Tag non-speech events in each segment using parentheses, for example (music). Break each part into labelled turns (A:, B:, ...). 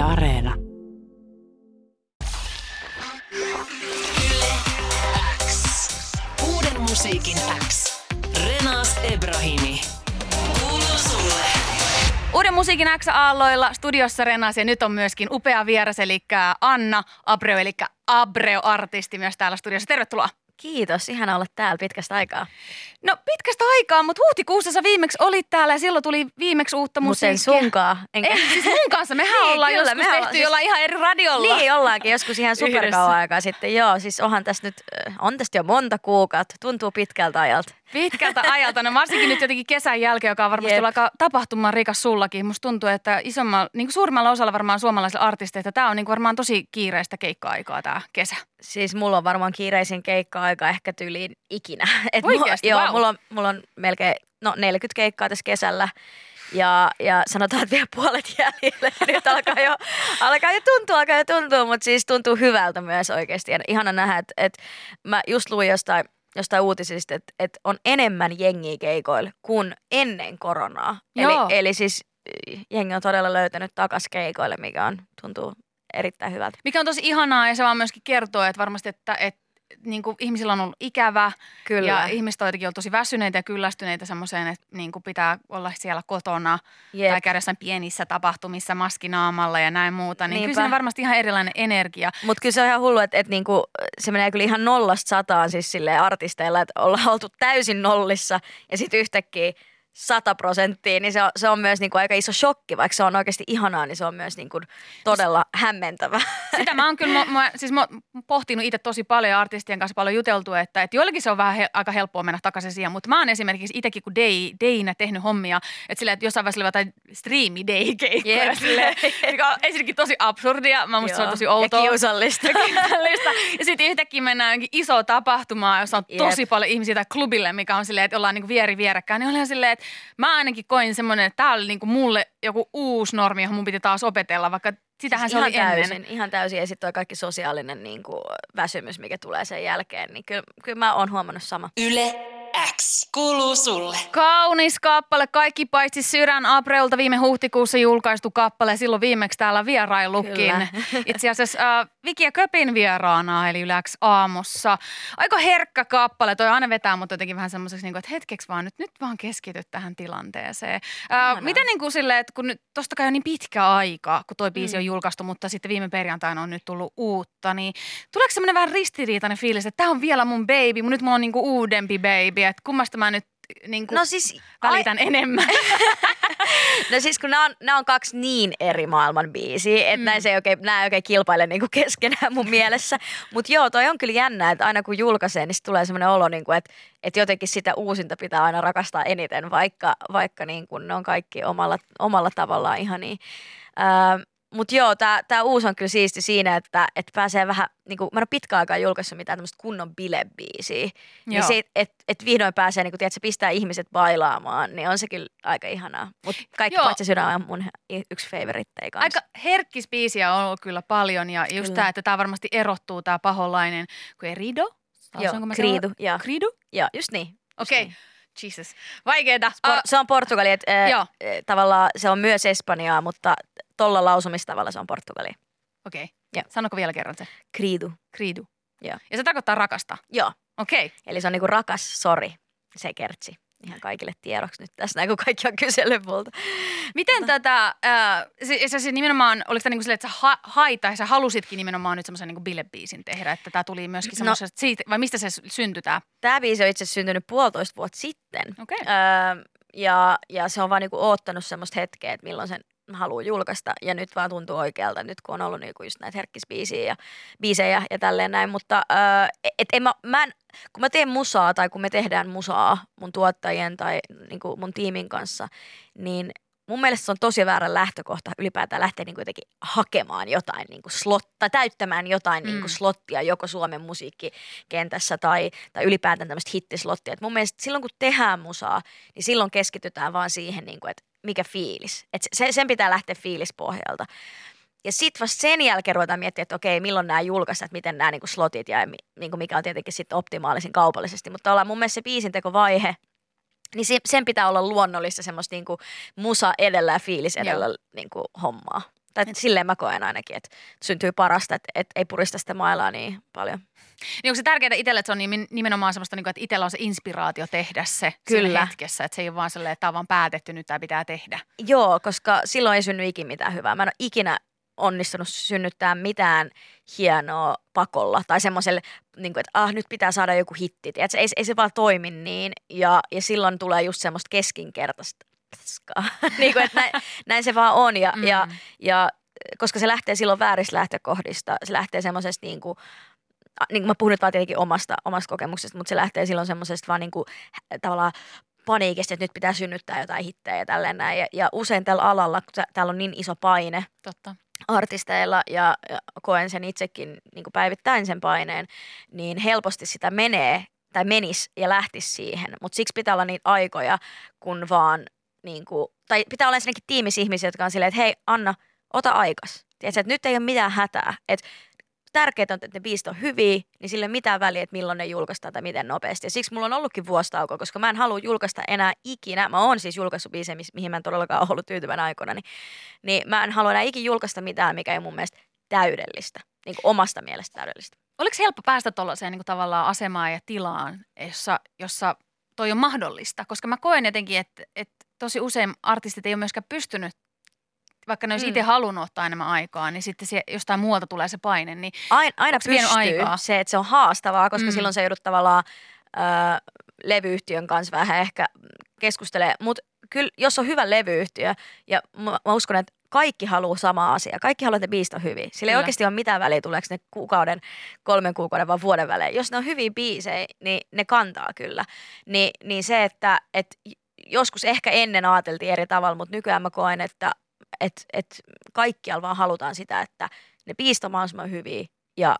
A: Yle Areena.
B: Uuden musiikin X. Renas Ebrahimi. Kuuluu sulle.
C: Uuden musiikin X-aalloilla studiossa Renas ja nyt on myöskin upea vieras, eli Anna Abreu, eli Abreu-artisti myös täällä studiossa. Tervetuloa.
D: Kiitos, ihana olla täällä pitkästä aikaa.
C: No pitkästä aikaa, mutta huhtikuussa sä viimeksi olit täällä ja silloin tuli viimeksi uutta
D: Mutta en
C: musiikkia.
D: sunkaan. Enkä...
C: Ei, siis mun kanssa. Mehän
D: Niin,
C: ollaan
D: kyllä,
C: joskus
D: me
C: tehty
D: siis-
C: jollain ihan eri radiolla.
D: Niin, ollaankin joskus ihan superkauan aikaa sitten. Joo, siis onhan tässä nyt, on tästä jo monta kuukautta. Tuntuu pitkältä ajalta.
C: Pitkältä ajalta, no varsinkin nyt jotenkin kesän jälkeen, joka on varmasti
D: Jep.
C: ollut aika tapahtuman rikas sullakin. Musta tuntuu, että isommalla, niin kuin suurimmalla osalla varmaan suomalaisilla artisteilla tämä on niin kuin varmaan tosi kiireistä keikka-aikaa tämä kesä.
D: Siis mulla on varmaan kiireisin keikka-aika ehkä tyyliin ikinä. (laughs) Et
C: Oikeesti?
D: Mulla, joo,
C: Vau.
D: mulla on, mulla on melkein no 40 keikkaa tässä kesällä. Ja, ja sanotaan, että vielä puolet (laughs) jäljellä. Nyt alkaa jo, (laughs) alkaa jo tuntua, alkaa jo tuntua, mutta siis tuntuu hyvältä myös oikeasti. Ja ihana nähdä, että, että mä just luin jostain, jostain uutisista, että, että on enemmän jengiä keikoilla kuin ennen koronaa.
C: Joo.
D: Eli, eli siis jengi on todella löytänyt takas keikoille, mikä on, tuntuu erittäin hyvältä.
C: Mikä on tosi ihanaa ja se vaan myöskin kertoo, että varmasti, että, että niin kuin ihmisillä on ollut ikävä
D: Kyllä.
C: ja ihmiset on jotenkin ollut tosi väsyneitä ja kyllästyneitä semmoiseen, että niin kuin pitää olla siellä kotona
D: Jep.
C: tai käydä jossain pienissä tapahtumissa maskinaamalla ja näin muuta. Niin kyllä
D: Niinpä.
C: siinä on varmasti ihan erilainen energia.
D: Mutta kyllä se on ihan hullu, että, että niinku, se menee kyllä ihan nollasta sataan siis artisteilla, että ollaan oltu täysin nollissa ja sitten yhtäkkiä sata prosenttia, niin se on, se on myös niinku aika iso shokki, vaikka se on oikeasti ihanaa, niin se on myös niinku todella hämmentävä.
C: Sitä mä oon kyllä mä, mä, siis mä oon pohtinut itse tosi paljon artistien kanssa paljon juteltu, että, että joillekin se on vähän he, aika helppoa mennä takaisin siihen, mutta mä oon esimerkiksi itsekin kun day, dayinä tehnyt hommia, että sillä, että jossain vaiheessa oli jotain streami day silleen, mikä on ensinnäkin tosi absurdia, mä musta se on
D: Joo.
C: tosi outoa.
D: Ja kiusallista.
C: Ja kiusallista. Ja sitten yhtäkkiä mennään iso tapahtumaan, jossa on
D: Jep.
C: tosi paljon ihmisiä tai klubille, mikä on silleen, että ollaan niinku vieri vierekkäin. Niin oli ihan silleen, että mä ainakin koin semmoinen, että tää oli niinku mulle joku uusi normi, johon mun piti taas opetella, vaikka sitähän se
D: ihan
C: oli ennen.
D: täysin, ihan täysin. Ja sitten kaikki sosiaalinen niinku, väsymys, mikä tulee sen jälkeen, niin kyllä, kyllä mä oon huomannut sama.
B: Yle X. Kuuluu sulle.
C: Kaunis kappale, kaikki paitsi Sydän Apreulta viime huhtikuussa julkaistu kappale. Silloin viimeksi täällä vierailukin.
D: Kyllä.
C: Itse asiassa äh, Viki ja Köpin vieraana, eli Yläks aamussa. Aika herkkä kappale, toi aina vetää mut jotenkin vähän semmoiseksi, niin että hetkeksi vaan nyt, nyt vaan keskity tähän tilanteeseen. Äh, miten niin kuin silleen, että kun nyt tosta kai on niin pitkä aika, kun toi biisi
D: Mm.
C: on julkaistu, mutta sitten viime perjantaina on nyt tullut uutta, niin tuleeko semmoinen vähän ristiriitainen fiilis, että tämä on vielä mun baby, mun nyt mulla on niin kuin uudempi baby, että kummasta mä nyt niin kuin
D: No siis,
C: välitän enemmän. (laughs)
D: No siis kun nämä on, nämä on kaksi niin eri maailman biisiä, että mm. näin se ei oikein, nämä ei oikein kilpaile niinku keskenään mun mielessä. Mutta joo, toi on kyllä jännä, että aina kun julkaisee, niin tulee semmoinen olo, niinku, että, että jotenkin sitä uusinta pitää aina rakastaa eniten, vaikka, vaikka niin kuin ne on kaikki omalla, omalla tavallaan ihania. Öö, mutta joo, tämä tää uusi on kyllä siisti siinä, että, että pääsee vähän, niin kuin, mä en ole pitkään aikaa julkaissut mitään tämmöistä kunnon bilebiisiä. Niin se, että et vihdoin pääsee, niin kuin, tiedät, se pistää ihmiset bailaamaan, niin on se kyllä aika ihanaa. Mutta kaikki
C: Joo.
D: paitsi sydän on mun yksi favoriteja kanssa.
C: Aika herkkis biisiä on ollut kyllä paljon ja just tämä, että tämä varmasti erottuu tämä paholainen, kun Erido?
D: Joo, Kriidu.
C: Kriidu?
D: Joo, just niin.
C: Okei,
D: niin.
C: Jesus. Vaikeeta.
D: Por-
C: Ah,
D: se on Portugali, että
C: Joo.
D: äh, tavallaan se on myös Espanjaa, mutta tolla lausumistavalla se on Portugali.
C: Okei,
D: Joo.
C: sanoko vielä kerran se?
D: Kriidu.
C: Kriidu.
D: Joo.
C: Ja se tarkoittaa rakasta.
D: Joo,
C: Okei.
D: eli se on niinku rakas sori, se kertsi. Ihan kaikille tiedoksi nyt tässä näin, kun kaikki on kysellyt multa.
C: Miten tätä, äh, se, se, se nimenomaan, oliko tämä niinku silleen, että sä ha, hait tai sä halusitkin nimenomaan nyt semmoisen niinku bilebiisin tehdä, että tämä tuli myöskin
D: No.
C: semmoisesta, siitä, vai mistä se syntyi tämä?
D: Tämä biisi on itse asiassa syntynyt puolitoista vuotta sitten.
C: Okei.
D: Öö, ja, ja se on vaan niinku oottanut semmoista hetkeä, että milloin sen haluaa julkaista. Ja nyt vaan tuntuu oikealta, nyt kun on ollut niinku just näitä herkkisbiisiä ja biisejä ja tälleen näin. Mutta öö, et en mä, mä en, kun mä teen musaa tai kun me tehdään musaa mun tuottajien tai niinku mun tiimin kanssa, niin mun mielestä se on tosi väärä lähtökohta ylipäätään lähteä niin jotenkin hakemaan jotain niin kuin slot, tai täyttämään jotain
C: Mm.
D: niin kuin slottia joko Suomen musiikkikentässä tai, tai ylipäätään tämmöistä hittislottia. Et mun mielestä silloin kun tehdään musaa, niin silloin keskitytään vaan siihen, niin kuin, että mikä fiilis. Et se, sen pitää lähteä fiilispohjalta. Ja sitten vasta sen jälkeen ruvetaan miettimään, että okei, milloin nämä julkaistaan, että miten nämä niinku slotit ja niinku mikä on tietenkin sitten optimaalisin kaupallisesti. Mutta ollaan mun mielestä se biisintekovaihe, niin se, sen pitää olla luonnollista semmoista niinku musa edellä ja fiilis edellä niinku hommaa. Tai silleen mä koen ainakin, että syntyy parasta, että, että ei purista sitä mailaa niin paljon.
C: Niin onko se tärkeää itselle, että se on nimen- nimenomaan semmoista, niin että itsellä on se inspiraatio tehdä se
D: Kyllä.
C: hetkessä. Että se ei ole vaan silleen, että tämä on vaan päätetty, nyt tämä pitää tehdä.
D: Joo, koska silloin ei synny ikinä mitään hyvää. Mä en ole ikinä onnistunut synnyttää mitään hienoa pakolla tai semmoiselle, niin kuin, että ah, nyt pitää saada joku hitti. Tiedätkö? Ei, ei se vaan toimi niin ja, ja silloin tulee just semmoista keskinkertaista paskaa. (laughs) niin kuin, että näin, näin, se vaan on ja, mm. ja, ja koska se lähtee silloin vääristä lähtökohdista. Se lähtee semmoisesta niin kuin, niin kuin mä puhun nyt vaan tietenkin omasta, omasta kokemuksesta, mutta se lähtee silloin semmoisesta vaan niin kuin, tavallaan paniikista, että nyt pitää synnyttää jotain hittejä ja tälleen näin. Ja, ja usein tällä alalla, kun täällä on niin iso paine
C: Totta.
D: artisteilla ja, ja koen sen itsekin niin kuin päivittäin sen paineen, niin helposti sitä menee tai menis ja lähtisi siihen. Mutta siksi pitää olla niitä aikoja, kun vaan, niin kuin, tai pitää olla ensinnäkin tiimissä ihmisiä, jotka on silleen, että hei Anna, ota aikas. Tiedätkö, että nyt ei ole mitään hätää. Että tärkeää on, että ne biisit on hyviä, niin sillä ei mitään väliä, että milloin ne julkaistaan tai miten nopeasti. Ja siksi mulla on ollutkin vuostauko, koska mä en halua julkaista enää ikinä. Mä oon siis julkaissut biisejä, mi- mihin mä en todellakaan ollut tyytyväinen aikoina. Niin, niin mä en halua enää ikinä julkaista mitään, mikä ei mun mielestä täydellistä. Niin kuin omasta mielestä täydellistä.
C: Oliko helppo päästä tuollaiseen niin tavallaan asemaan ja tilaan, jossa, jossa toi on mahdollista? Koska mä koen jotenkin, että, että tosi usein artistit ei ole myöskään pystynyt vaikka ne olisi
D: Mm.
C: itse halunnut ottaa enemmän aikaa, niin sitten se, jostain muualta tulee se paine. Niin
D: Aina, aina pystyy
C: aikaa?
D: se, että se on haastavaa, koska
C: Mm.
D: silloin se joudut tavallaan ö, levyyhtiön kanssa vähän ehkä keskustelemaan. Mutta kyllä, jos on hyvä levyyhtiö, ja mä, mä uskon, että kaikki haluaa sama asia. Kaikki haluaa, että ne biisit on hyviä. Sillä ei oikeasti ole mitään väliä, tuleeko ne kuukauden, kolmen kuukauden vai vuoden välein. Jos ne on hyviä biisejä, niin ne kantaa kyllä. Ni, niin se, että et joskus ehkä ennen ajateltiin eri tavalla, mutta nykyään mä koen, että et, et kaikkialla vaan halutaan sitä, että ne biisit on mahdollisimman hyviä ja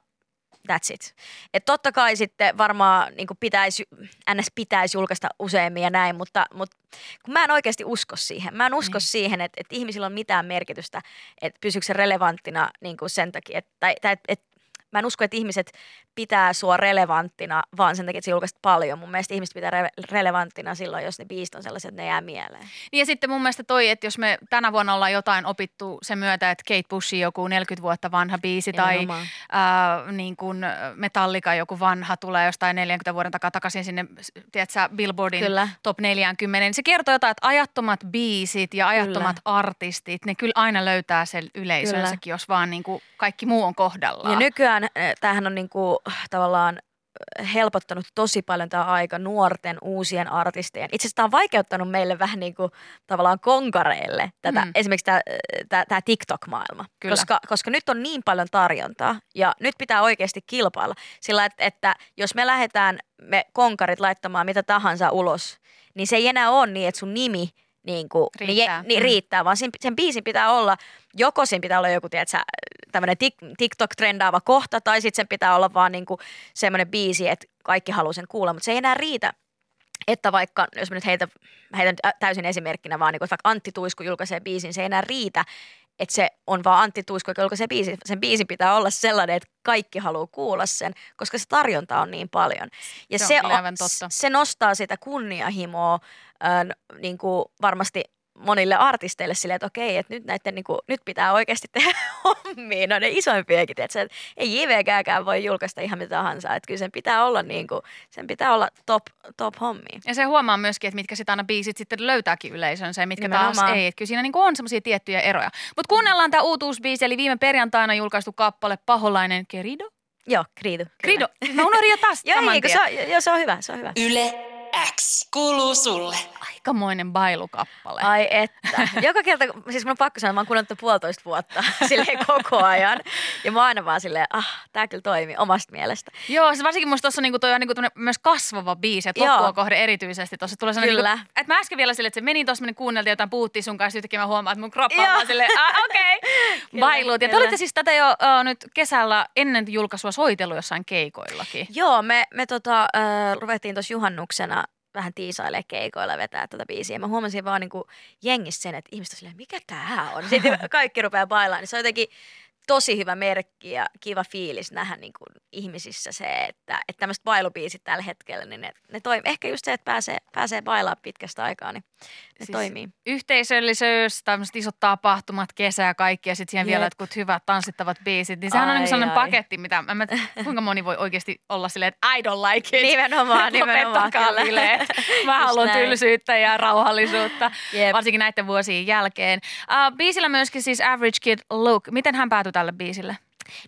D: that's it. Et totta kai sitten varmaan niin pitäisi, ns. pitäisi julkaista useammin ja näin, mutta, mutta kun mä en oikeasti usko siihen. Mä en usko
C: Niin.
D: siihen, että, että ihmisillä on mitään merkitystä, että pysyykö se relevanttina niin kuin sen takia, että, tai, tai, että mä en usko, että ihmiset pitää sua relevanttina vaan sen takia, että sä julkaiset paljon. Mun mielestä ihmiset pitää re- relevanttina silloin, jos ne biisit on sellaisia, että ne jää mieleen.
C: Niin ja sitten mun mielestä toi, että jos me tänä vuonna ollaan jotain opittu sen myötä, että Kate Bushin joku 40 vuotta vanha biisi tai ää, niin kuin Metallica joku vanha tulee jostain 40 vuoden takaa takaisin sinne, tiedätkö, Billboardin
D: Kyllä.
C: top 40, niin se kertoo jotain, että ajattomat biisit ja ajattomat artistit, ne kyllä aina löytää sen yleisönsäkin, jos vaan niin kuin kaikki muu on kohdallaan.
D: Ja nykyään eh, tämähän on tavallaan helpottanut tosi paljon tämä aika nuorten uusien artistien. Itse asiassa tämä on vaikeuttanut meille vähän niin kuin tavallaan konkareille tätä,
C: Mm.
D: esimerkiksi tämä, tämä, tämä TikTok-maailma.
C: Kyllä.
D: Koska, koska nyt on niin paljon tarjontaa ja nyt pitää oikeasti kilpailla. Sillä että, että jos me lähdetään me konkarit laittamaan mitä tahansa ulos, niin se ei enää ole niin, että sun nimi niin kuin,
C: Riittää.
D: Niin, je- niin
C: Mm.
D: riittää, vaan sen, sen biisin pitää olla, joko siinä pitää olla joku, tiedätkö, tämmöinen TikTok-trendaava kohta, tai sitten sen pitää olla vaan niin kuin semmoinen biisi, että kaikki haluaa sen kuulla, mutta se ei enää riitä, että vaikka, jos mä nyt heitä, heitän täysin esimerkkinä vaan, niin kuin, että vaikka Antti Tuisku julkaisee biisin, se ei enää riitä, että se on vaan Antti Tuisku, joka julkaisee biisin. Sen biisin pitää olla sellainen, että kaikki haluaa kuulla sen, koska se tarjonta on niin paljon. Ja
C: Se on
D: se,
C: totta.
D: se nostaa sitä kunnianhimoa äh, niin kuin varmasti monille artisteille silleen, että okei, että nyt, näiden, niin kuin, nyt pitää oikeasti tehdä (laughs) hommia, no ne isoimpiakin, että ei JVGkään voi julkaista ihan mitä tahansa, että kyllä sen pitää olla, niin kuin, sen pitää olla top, top hommia.
C: Ja se huomaa myöskin, että mitkä sitten aina biisit sitten löytääkin yleisönsä ja mitkä taas
D: Nimenomaan.
C: ei. Että kyllä siinä niinku on semmoisia tiettyjä eroja. Mutta kuunnellaan tämä uutuusbiisi, eli viime perjantaina julkaistu kappale Paholainen Kerido.
D: Joo, Kriidu.
C: Krido. Mä unohdin jo taas
D: Joo, ei, se on, joo, se on hyvä, se on hyvä.
B: Yle X kuuluu sulle.
C: Aikamoinen bailukappale.
D: Ai että. Joka kerta, siis mun on pakko sanoa, mä oon kuunnellut puolitoista vuotta (laughs) silleen koko ajan. Ja mä aina vaan silleen, ah, tää kyllä toimii omasta mielestä.
C: Joo, se varsinkin musta tuossa niinku toi on niinku myös kasvava biisi, että
D: Joo.
C: loppua kohde erityisesti tuossa tulee sellainen,
D: Kyllä.
C: Niinku, että mä äsken vielä silleen, että se meni tuossa, meni kuunneltiin jotain, puhuttiin sun kanssa, yhtäkkiä mä huomaan, että mun kroppa on vaan silleen, ah, okei, okay. (laughs)
D: Kyllä,
C: bailut. Ja te olitte siis tätä jo uh, nyt kesällä ennen julkaisua soitellut jossain keikoillakin.
D: Joo, me, me tota, äh, ruvettiin tuossa juhannuksena vähän tiisailee keikoilla vetää tätä biisiä. Mä huomasin vaan niinku jengissä sen, että ihmiset on silleen, mikä tää on? Sitten (laughs) kaikki rupeaa bailaan, niin se on jotenkin tosi hyvä merkki ja kiva fiilis nähdä niin kuin ihmisissä se, että, että tämmöiset bailubiisit tällä hetkellä, niin ne, ne toimii. Ehkä just se, että pääsee, pääsee bailaa pitkästä aikaa, niin ne siis toimii.
C: Yhteisöllisyys, tämmöiset isot tapahtumat, kesä ja kaikki ja sitten siihen Jep. vielä jotkut hyvät tanssittavat biisit, niin sehän ai, on niin sellainen ai. paketti, mitä mä, (laughs) kuinka moni voi oikeasti olla silleen, että I don't like it.
D: Nimenomaan, (laughs) nimenomaan.
C: Mä haluan tylsyyttä ja rauhallisuutta, Jep. varsinkin näiden vuosien jälkeen. Uh, biisillä myöskin siis Average Kid Look. Miten hän päätyi tälle biisille?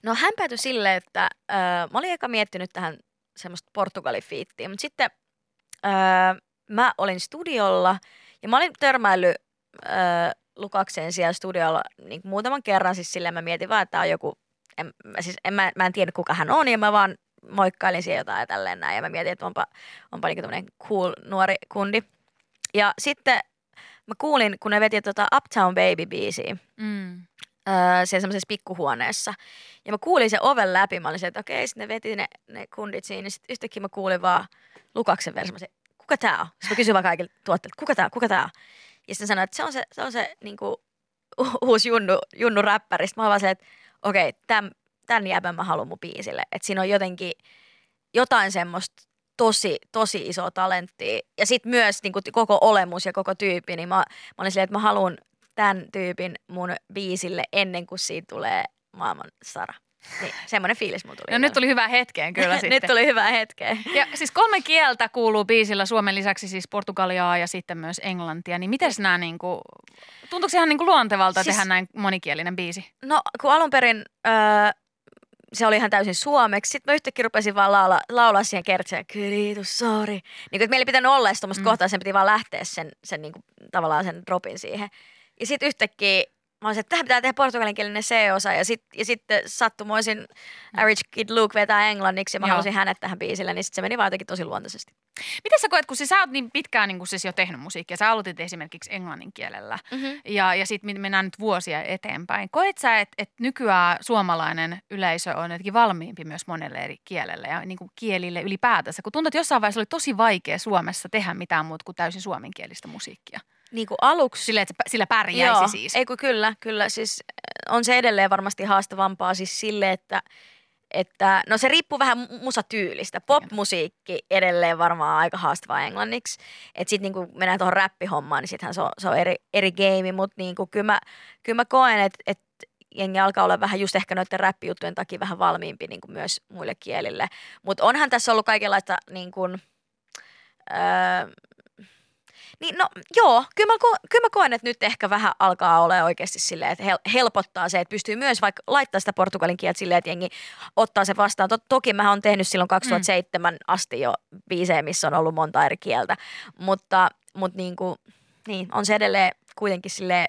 D: No hän päätyi silleen, että äh, mä olin eka miettinyt tähän semmoista Portugali-fiittiä, mutta sitten äh, mä olin studiolla ja mä olin törmäillyt äh, Lukakseen siellä studiolla niin muutaman kerran, siis silleen mä mietin vaan, että on joku, en, siis en, mä, mä en tiedä kuka hän on ja mä vaan moikkailin siellä jotain ja tälleen näin ja mä mietin, että onpa, onpa niin tämmöinen cool nuori kundi. Ja sitten mä kuulin, kun ne veti tota Uptown Baby-biisiä, mm öö, siellä semmoisessa pikkuhuoneessa. Ja mä kuulin sen oven läpi, mä olin se, että okei, sitten ne veti ne, ne kundit siinä, sitten yhtäkkiä mä kuulin vaan Lukaksen verran, se, kuka tää on? Sitten mä kysyin vaan kaikille tuotteille, kuka tää, kuka tää on? Ja sitten sanoin, että se on se, se, on se niin kuin, uusi junnu, junnu räppäri. Sitten mä vaan se, että okei, tämän, tämän jäbän mä haluan mun biisille. Että siinä on jotenkin jotain semmoista tosi, tosi iso talentti. Ja sitten myös niin kuin, koko olemus ja koko tyyppi, niin mä, mä olin silleen, että mä haluan tämän tyypin mun biisille ennen kuin siitä tulee maailman Sara. Niin, semmoinen fiilis mulla tuli.
C: No nyt tuli hyvää hetkeen kyllä (laughs) sitten.
D: nyt tuli hyvää hetkeen.
C: Ja siis kolme kieltä kuuluu biisillä Suomen lisäksi siis Portugaliaa ja sitten myös englantia. Niin miten nämä niinku, tuntuuko ihan niinku luontevalta siis, tehdä näin monikielinen biisi?
D: No kun alun perin öö, se oli ihan täysin suomeksi. Sitten mä yhtäkkiä rupesin vaan laula, laulaa siihen kertseen, kyritus, sorry. Niin kuin, että meillä ei pitänyt olla edes mm. kohtaa, sen piti vaan lähteä sen, sen niin kuin, tavallaan sen dropin siihen. Ja sitten yhtäkkiä mä olisin, että tähän pitää tehdä portugalinkielinen C-osa. Ja, sit, ja sitten sattumoisin Average Kid Luke vetää englanniksi ja mä Joo. halusin hänet tähän biisille, niin sitten se meni vaan jotenkin tosi luontaisesti.
C: Miten sä koet, kun siis sä oot niin pitkään niin siis jo tehnyt musiikkia, sä aloitit esimerkiksi englannin kielellä mm-hmm. ja, ja sitten mennään nyt vuosia eteenpäin. Koet sä, että et nykyään suomalainen yleisö on jotenkin valmiimpi myös monelle eri kielelle ja niin kuin kielille ylipäätänsä? Kun tuntuu, että jossain vaiheessa oli tosi vaikea Suomessa tehdä mitään muuta kuin täysin suomenkielistä musiikkia
D: niin kuin aluksi.
C: Sillä, että sillä pärjäisi Joo, siis.
D: Ei kun kyllä, kyllä. Siis äh, on se edelleen varmasti haastavampaa siis sille, että, että no se riippuu vähän musatyylistä. Pop-musiikki edelleen varmaan aika haastavaa englanniksi. Että sitten niinku mennään tuohon räppihommaan, niin sittenhän se on, se on eri, eri game. Mutta niinku, kyllä, mä, kyllä mä koen, että et jengi alkaa olla vähän just ehkä noiden räppijuttujen takia vähän valmiimpi niin kuin myös muille kielille. Mutta onhan tässä ollut kaikenlaista niin kuin, öö, niin no joo, kyllä mä, ko- kyllä mä koen, että nyt ehkä vähän alkaa olla oikeasti silleen, että hel- helpottaa se, että pystyy myös vaikka laittaa sitä portugalin kieltä silleen, että jengi ottaa se vastaan. Tot- toki mä oon tehnyt silloin 2007 mm. asti jo biisejä, missä on ollut monta eri kieltä, mutta, mutta niin kuin, niin, on se edelleen kuitenkin silleen,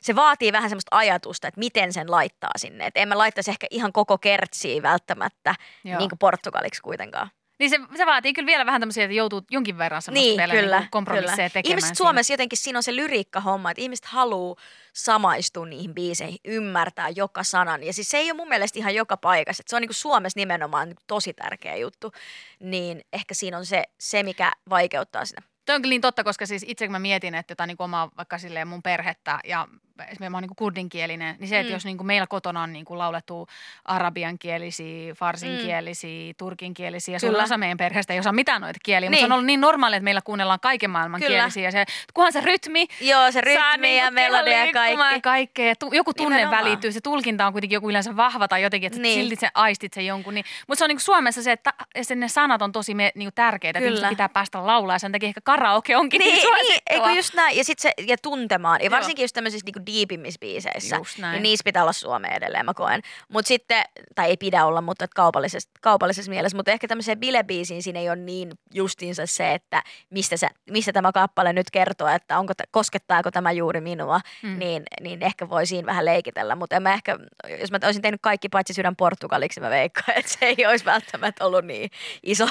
D: se vaatii vähän semmoista ajatusta, että miten sen laittaa sinne. Että en mä laittaisi ehkä ihan koko kertsiä välttämättä niin kuin portugaliksi kuitenkaan.
C: Niin se, se vaatii kyllä vielä vähän tämmöisiä, että joutuu jonkin verran semmoista niin, vielä kyllä, niin kompromisseja kyllä. tekemään.
D: Ihmiset siinä. Suomessa jotenkin siinä on se lyriikka-homma, että ihmiset haluaa samaistua niihin biiseihin, ymmärtää joka sanan. Ja siis se ei ole mun mielestä ihan joka paikassa. Että se on niin kuin Suomessa nimenomaan tosi tärkeä juttu. Niin ehkä siinä on se, se mikä vaikeuttaa sitä.
C: Toi on kyllä niin totta, koska siis itse kun mä mietin, että jotain niin omaa vaikka silleen mun perhettä ja esimerkiksi mä oon niin kurdinkielinen, niin se, että mm. jos niin kuin meillä kotona on niin kuin laulettu arabiankielisiä, farsinkielisiä, mm. turkinkielisiä, ja suurin osa meidän perheestä ei osaa mitään noita kieliä, niin. mutta se on niin. ollut niin normaali, että meillä kuunnellaan kaiken maailman Kyllä. kielisiä, ja se, kunhan se rytmi,
D: Joo, se rytmi saa ja niin melodia ja kaikki.
C: kaikkea, tu, joku tunne Nimenomaan. välittyy, se tulkinta on kuitenkin joku yleensä vahva tai jotenkin, että niin. silti se aistit sen jonkun, niin, mutta se on niin Suomessa se, että ne sanat on tosi me, niin tärkeitä, Kyllä. että pitää päästä laulaa, ja sen takia ehkä karaoke onkin niin, niin, niin
D: eikö just näin, ja, sit se, ja tuntemaan, ja varsinkin Joo. just tämmöisissä niin diipimmissä biiseissä. Niin niissä pitää olla Suomea edelleen, mä koen. Mutta sitten, tai ei pidä olla, mutta kaupallisessa, kaupallisessa mielessä. Mutta ehkä tämmöiseen bilebiisiin siinä ei ole niin justiinsa se, että mistä, se, mistä tämä kappale nyt kertoo, että onko, koskettaako tämä juuri minua. Mm. Niin, niin ehkä voi siinä vähän leikitellä. Mutta en mä ehkä, jos mä olisin tehnyt kaikki paitsi sydän portugaliksi, mä veikkaan, että se ei olisi välttämättä ollut niin iso.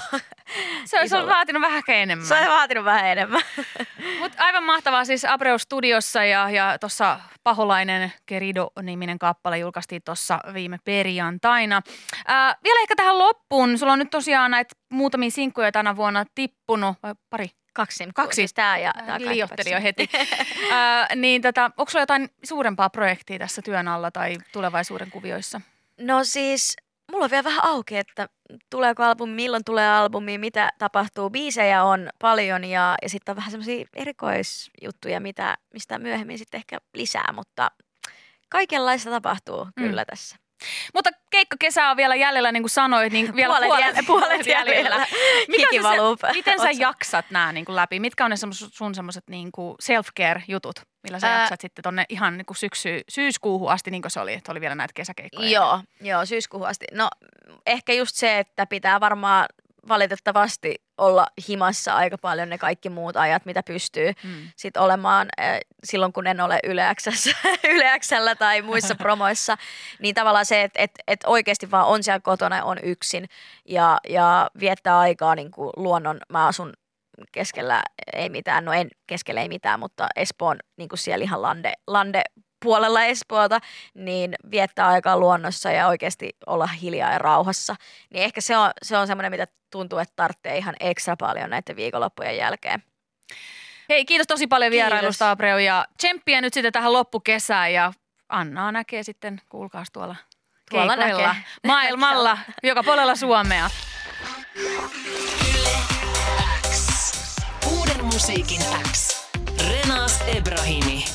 C: Se olisi vaatinut vähän enemmän.
D: Se olisi vaatinut vähän enemmän. (laughs)
C: Mutta aivan mahtavaa siis Abreu Studiossa ja, ja tuossa Paholainen Kerido-niminen kappale julkaistiin tuossa viime perjantaina. Ää, vielä ehkä tähän loppuun. Sulla on nyt tosiaan näitä muutamia sinkkuja tänä vuonna tippunut, vai pari?
D: Kaksi.
C: Kaksi.
D: Siis tää ja tää
C: jo heti. (laughs) äh, niin tota, onko sulla jotain suurempaa projektia tässä työn alla tai tulevaisuuden kuvioissa?
D: No siis, mulla on vielä vähän auki, että tuleeko albumi, milloin tulee albumi, mitä tapahtuu. Biisejä on paljon ja, ja sitten on vähän semmoisia erikoisjuttuja, mitä, mistä myöhemmin sitten ehkä lisää, mutta kaikenlaista tapahtuu mm. kyllä tässä.
C: Mutta keikka kesä on vielä jäljellä, niin kuin sanoit, niin vielä
D: puolet,
C: puolet,
D: jäljellä, puolet jäljellä.
C: Mikä se,
D: valuu
C: miten sä jaksat nämä niin kuin läpi? Mitkä on ne sun semmoiset niin self-care-jutut, millä sä
D: Ää-
C: jaksat sitten tonne ihan niin kuin syksy, syyskuuhun asti, niin kuin se oli, että oli vielä näitä kesäkeikkoja?
D: Joo, joo, syyskuuhun asti. No ehkä just se, että pitää varmaan valitettavasti olla himassa aika paljon ne kaikki muut ajat, mitä pystyy
C: Mm.
D: sit olemaan äh, silloin, kun en ole Yle X:ssä- (laughs) Yle X:llä tai muissa (laughs) promoissa. Niin tavallaan se, että et, et oikeasti vaan on siellä kotona, on yksin ja, ja viettää aikaa niin kuin luonnon. Mä asun keskellä ei mitään, no en keskellä ei mitään, mutta Espoon niin kuin siellä ihan lande, lande puolella Espoota, niin viettää aikaa luonnossa ja oikeasti olla hiljaa ja rauhassa. Niin ehkä se on, se on semmoinen, mitä tuntuu, että tarvitsee ihan ekstra paljon näiden viikonloppujen jälkeen.
C: Hei, kiitos tosi paljon
D: Kiitos.
C: vierailusta, Abreu, ja tsemppiä nyt sitten tähän loppukesään, ja Annaa näkee sitten, kuulkaas tuolla
D: Tuolla
C: keikoilla
D: näkee.
C: maailmalla, (laughs) joka puolella Suomea.
B: X. Uuden musiikin X. Renas Ebrahimi.